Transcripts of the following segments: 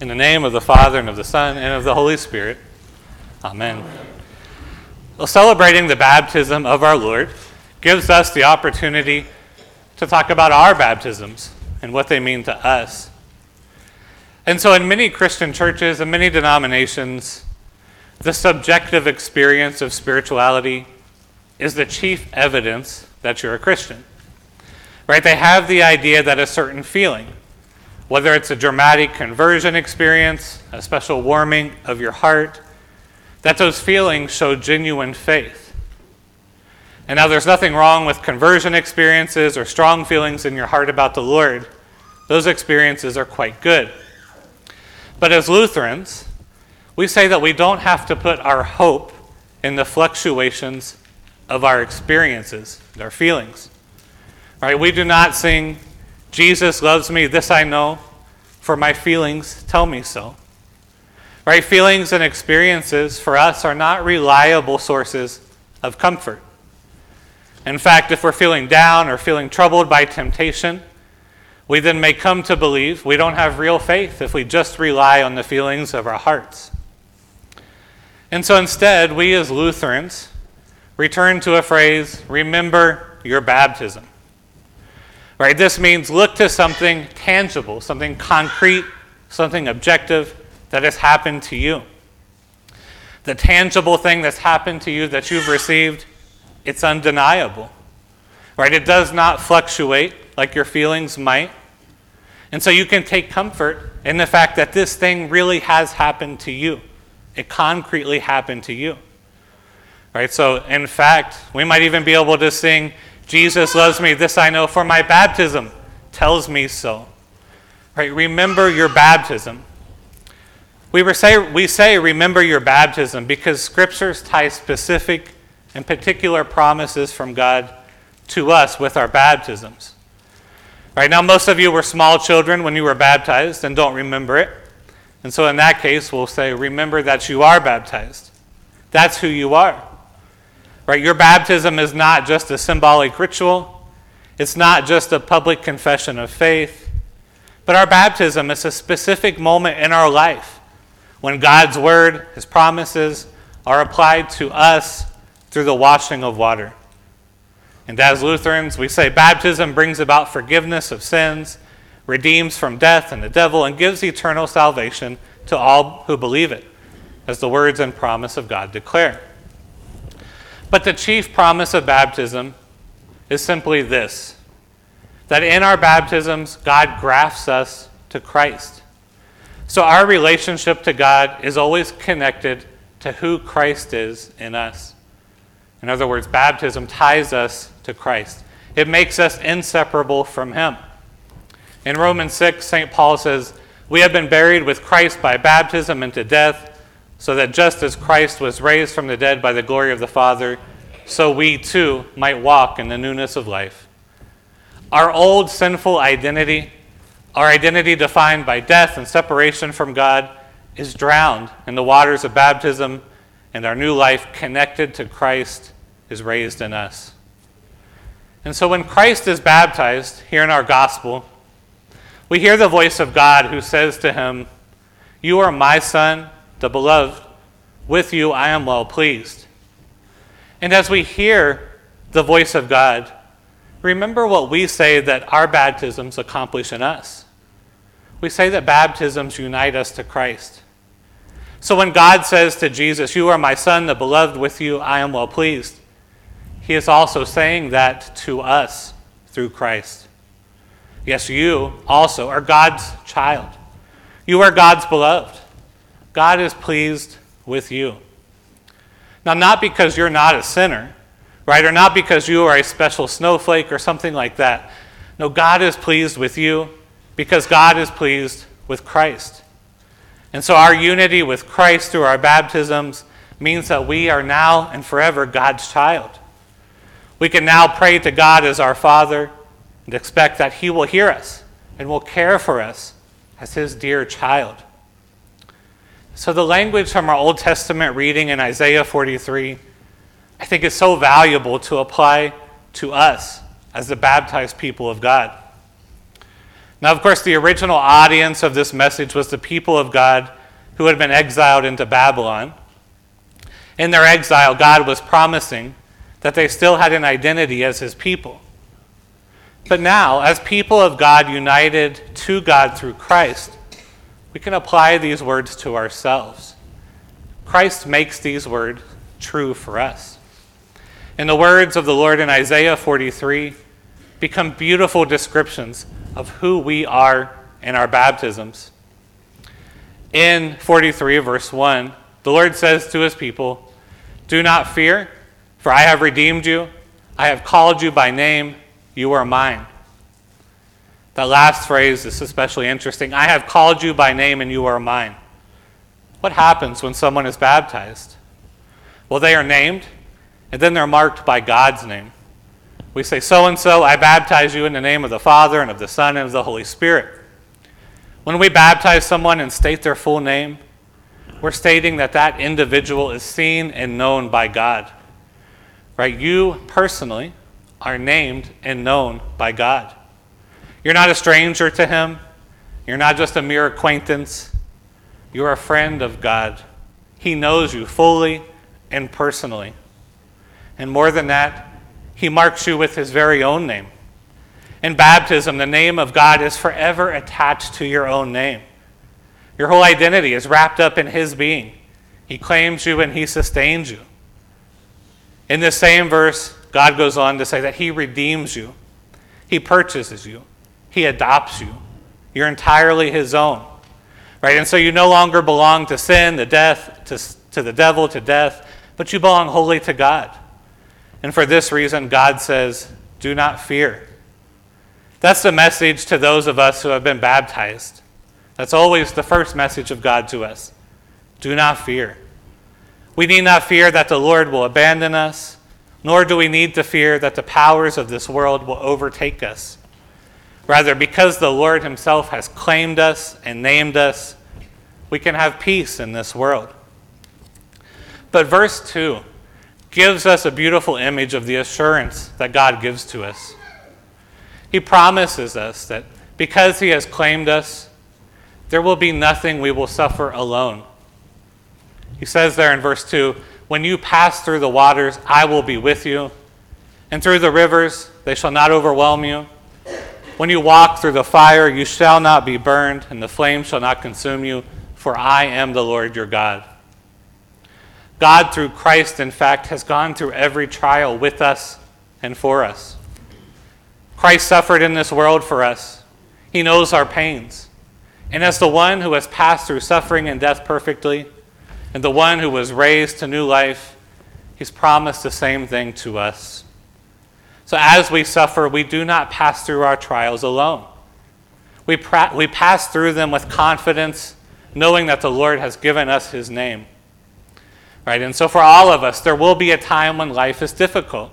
In the name of the Father, and of the Son, and of the Holy Spirit. Amen. Well, celebrating the baptism of our Lord gives us the opportunity to talk about our baptisms and what they mean to us. And so, in many Christian churches and many denominations, the subjective experience of spirituality is the chief evidence that you're a Christian. Right? They have the idea that a certain feeling, whether it's a dramatic conversion experience, a special warming of your heart, that those feelings show genuine faith. And now there's nothing wrong with conversion experiences or strong feelings in your heart about the Lord. Those experiences are quite good. But as Lutherans, we say that we don't have to put our hope in the fluctuations of our experiences, our feelings. Right? We do not sing, Jesus loves me, this I know, for my feelings tell me so. Right? Feelings and experiences for us are not reliable sources of comfort. In fact, if we're feeling down or feeling troubled by temptation, we then may come to believe we don't have real faith if we just rely on the feelings of our hearts. And so instead, we as Lutherans return to a phrase remember your baptism. Right? This means look to something tangible, something concrete, something objective that has happened to you. The tangible thing that's happened to you that you've received, it's undeniable. Right? It does not fluctuate like your feelings might. And so you can take comfort in the fact that this thing really has happened to you. It concretely happened to you. Right? So, in fact, we might even be able to sing, Jesus loves me, this I know, for my baptism tells me so. Right? Remember your baptism. We say, we say, remember your baptism because scriptures tie specific and particular promises from God to us with our baptisms. Right now, most of you were small children when you were baptized and don't remember it. And so, in that case, we'll say, remember that you are baptized. That's who you are. Right? Your baptism is not just a symbolic ritual, it's not just a public confession of faith, but our baptism is a specific moment in our life when God's word, his promises, are applied to us through the washing of water. And as Lutherans, we say baptism brings about forgiveness of sins, redeems from death and the devil, and gives eternal salvation to all who believe it, as the words and promise of God declare. But the chief promise of baptism is simply this that in our baptisms, God grafts us to Christ. So our relationship to God is always connected to who Christ is in us. In other words, baptism ties us to Christ, it makes us inseparable from Him. In Romans 6, St. Paul says, We have been buried with Christ by baptism into death, so that just as Christ was raised from the dead by the glory of the Father, so we too might walk in the newness of life. Our old sinful identity our identity, defined by death and separation from God, is drowned in the waters of baptism, and our new life, connected to Christ, is raised in us. And so when Christ is baptized here in our gospel, we hear the voice of God who says to him, You are my son, the beloved. With you I am well pleased. And as we hear the voice of God, remember what we say that our baptisms accomplish in us we say that baptisms unite us to Christ. So when God says to Jesus, You are my Son, the beloved, with you I am well pleased, he is also saying that to us through Christ. Yes, you also are God's child. You are God's beloved. God is pleased with you. Now, not because you're not a sinner, right? Or not because you are a special snowflake or something like that. No, God is pleased with you because God is pleased with Christ. And so our unity with Christ through our baptisms means that we are now and forever God's child. We can now pray to God as our Father and expect that He will hear us and will care for us as His dear child. So, the language from our Old Testament reading in Isaiah 43, I think is so valuable to apply to us as the baptized people of God. Now, of course, the original audience of this message was the people of God who had been exiled into Babylon. In their exile, God was promising that they still had an identity as his people. But now, as people of God united to God through Christ, we can apply these words to ourselves. Christ makes these words true for us. And the words of the Lord in Isaiah 43 become beautiful descriptions of who we are in our baptisms. In 43, verse 1, the Lord says to his people, Do not fear, for I have redeemed you. I have called you by name. You are mine. That last phrase is especially interesting. I have called you by name, and you are mine. What happens when someone is baptized? Well, they are named, and then they're marked by God's name. We say, So and so, I baptize you in the name of the Father, and of the Son, and of the Holy Spirit. When we baptize someone and state their full name, we're stating that that individual is seen and known by God. Right? You personally are named and known by God. You're not a stranger to Him, you're not just a mere acquaintance. You're a friend of God. He knows you fully and personally. And more than that, He marks you with His very own name. In baptism, the name of God is forever attached to your own name. Your whole identity is wrapped up in His being. He claims you and He sustains you. In this same verse, God goes on to say that He redeems you, He purchases you, He adopts you. You're entirely His own. Right? And so you no longer belong to sin, to death, to, to the devil, to death, but you belong wholly to God. And for this reason, God says, Do not fear. That's the message to those of us who have been baptized. That's always the first message of God to us. Do not fear. We need not fear that the Lord will abandon us, nor do we need to fear that the powers of this world will overtake us. Rather, because the Lord Himself has claimed us and named us, we can have peace in this world. But verse 2 gives us a beautiful image of the assurance that God gives to us. He promises us that because He has claimed us, there will be nothing we will suffer alone. He says there in verse 2 When you pass through the waters, I will be with you, and through the rivers, they shall not overwhelm you. When you walk through the fire, you shall not be burned, and the flame shall not consume you, for I am the Lord your God. God, through Christ, in fact, has gone through every trial with us and for us. Christ suffered in this world for us. He knows our pains. And as the one who has passed through suffering and death perfectly, and the one who was raised to new life, he's promised the same thing to us. So as we suffer, we do not pass through our trials alone. We, pra- we pass through them with confidence, knowing that the Lord has given us his name. Right? And so for all of us, there will be a time when life is difficult.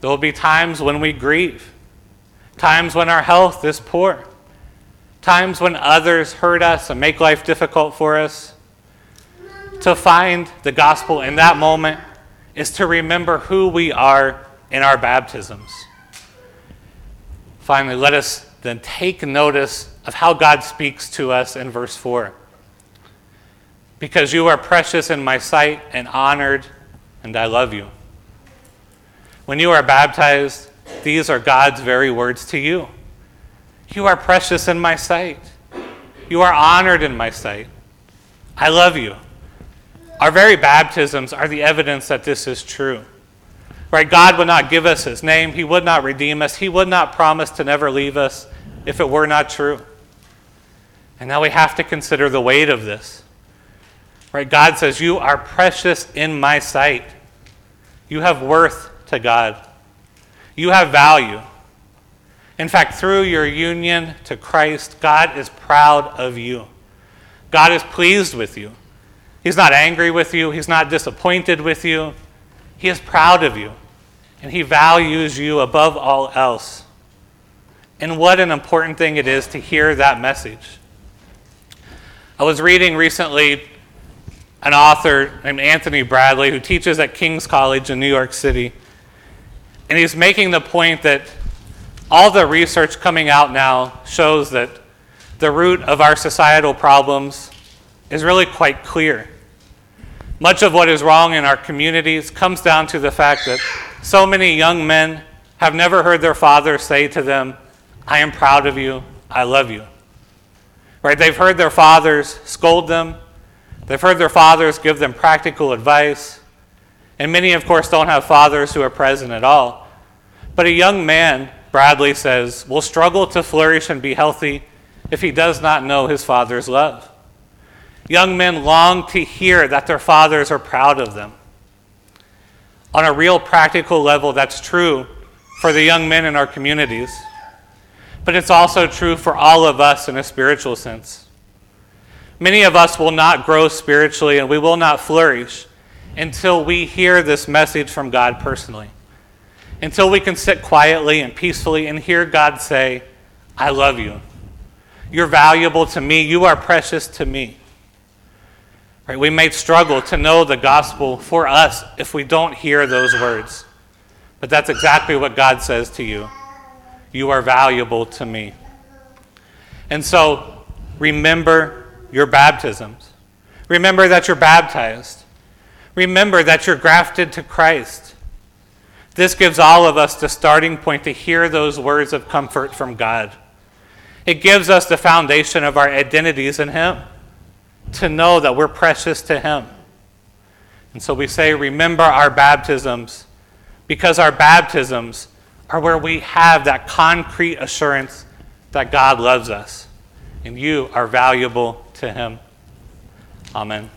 There will be times when we grieve, times when our health is poor, times when others hurt us and make life difficult for us. To find the gospel in that moment is to remember who we are in our baptisms. Finally, let us then take notice of how God speaks to us in verse 4. Because you are precious in my sight and honored, and I love you. When you are baptized, these are God's very words to you. You are precious in my sight. You are honored in my sight. I love you. Our very baptisms are the evidence that this is true. Right? God would not give us his name. He would not redeem us. He would not promise to never leave us if it were not true. And now we have to consider the weight of this. Right? God says, You are precious in my sight. You have worth to God. You have value. In fact, through your union to Christ, God is proud of you. God is pleased with you. He's not angry with you, He's not disappointed with you. He is proud of you, and He values you above all else. And what an important thing it is to hear that message. I was reading recently an author named Anthony Bradley who teaches at King's College in New York City. And he's making the point that all the research coming out now shows that the root of our societal problems is really quite clear. Much of what is wrong in our communities comes down to the fact that so many young men have never heard their father say to them, I am proud of you, I love you. Right? They've heard their fathers scold them, they've heard their fathers give them practical advice, and many, of course, don't have fathers who are present at all. But a young man, Bradley says, will struggle to flourish and be healthy if he does not know his father's love. Young men long to hear that their fathers are proud of them. On a real practical level, that's true for the young men in our communities, but it's also true for all of us in a spiritual sense. Many of us will not grow spiritually and we will not flourish until we hear this message from God personally. Until we can sit quietly and peacefully and hear God say, I love you. You're valuable to me. You are precious to me. Right? We may struggle to know the gospel for us if we don't hear those words. But that's exactly what God says to you. You are valuable to me. And so remember your baptisms. Remember that you're baptized. Remember that you're grafted to Christ. This gives all of us the starting point to hear those words of comfort from God. It gives us the foundation of our identities in Him, to know that we're precious to Him. And so we say, remember our baptisms, because our baptisms are where we have that concrete assurance that God loves us and you are valuable to Him. Amen.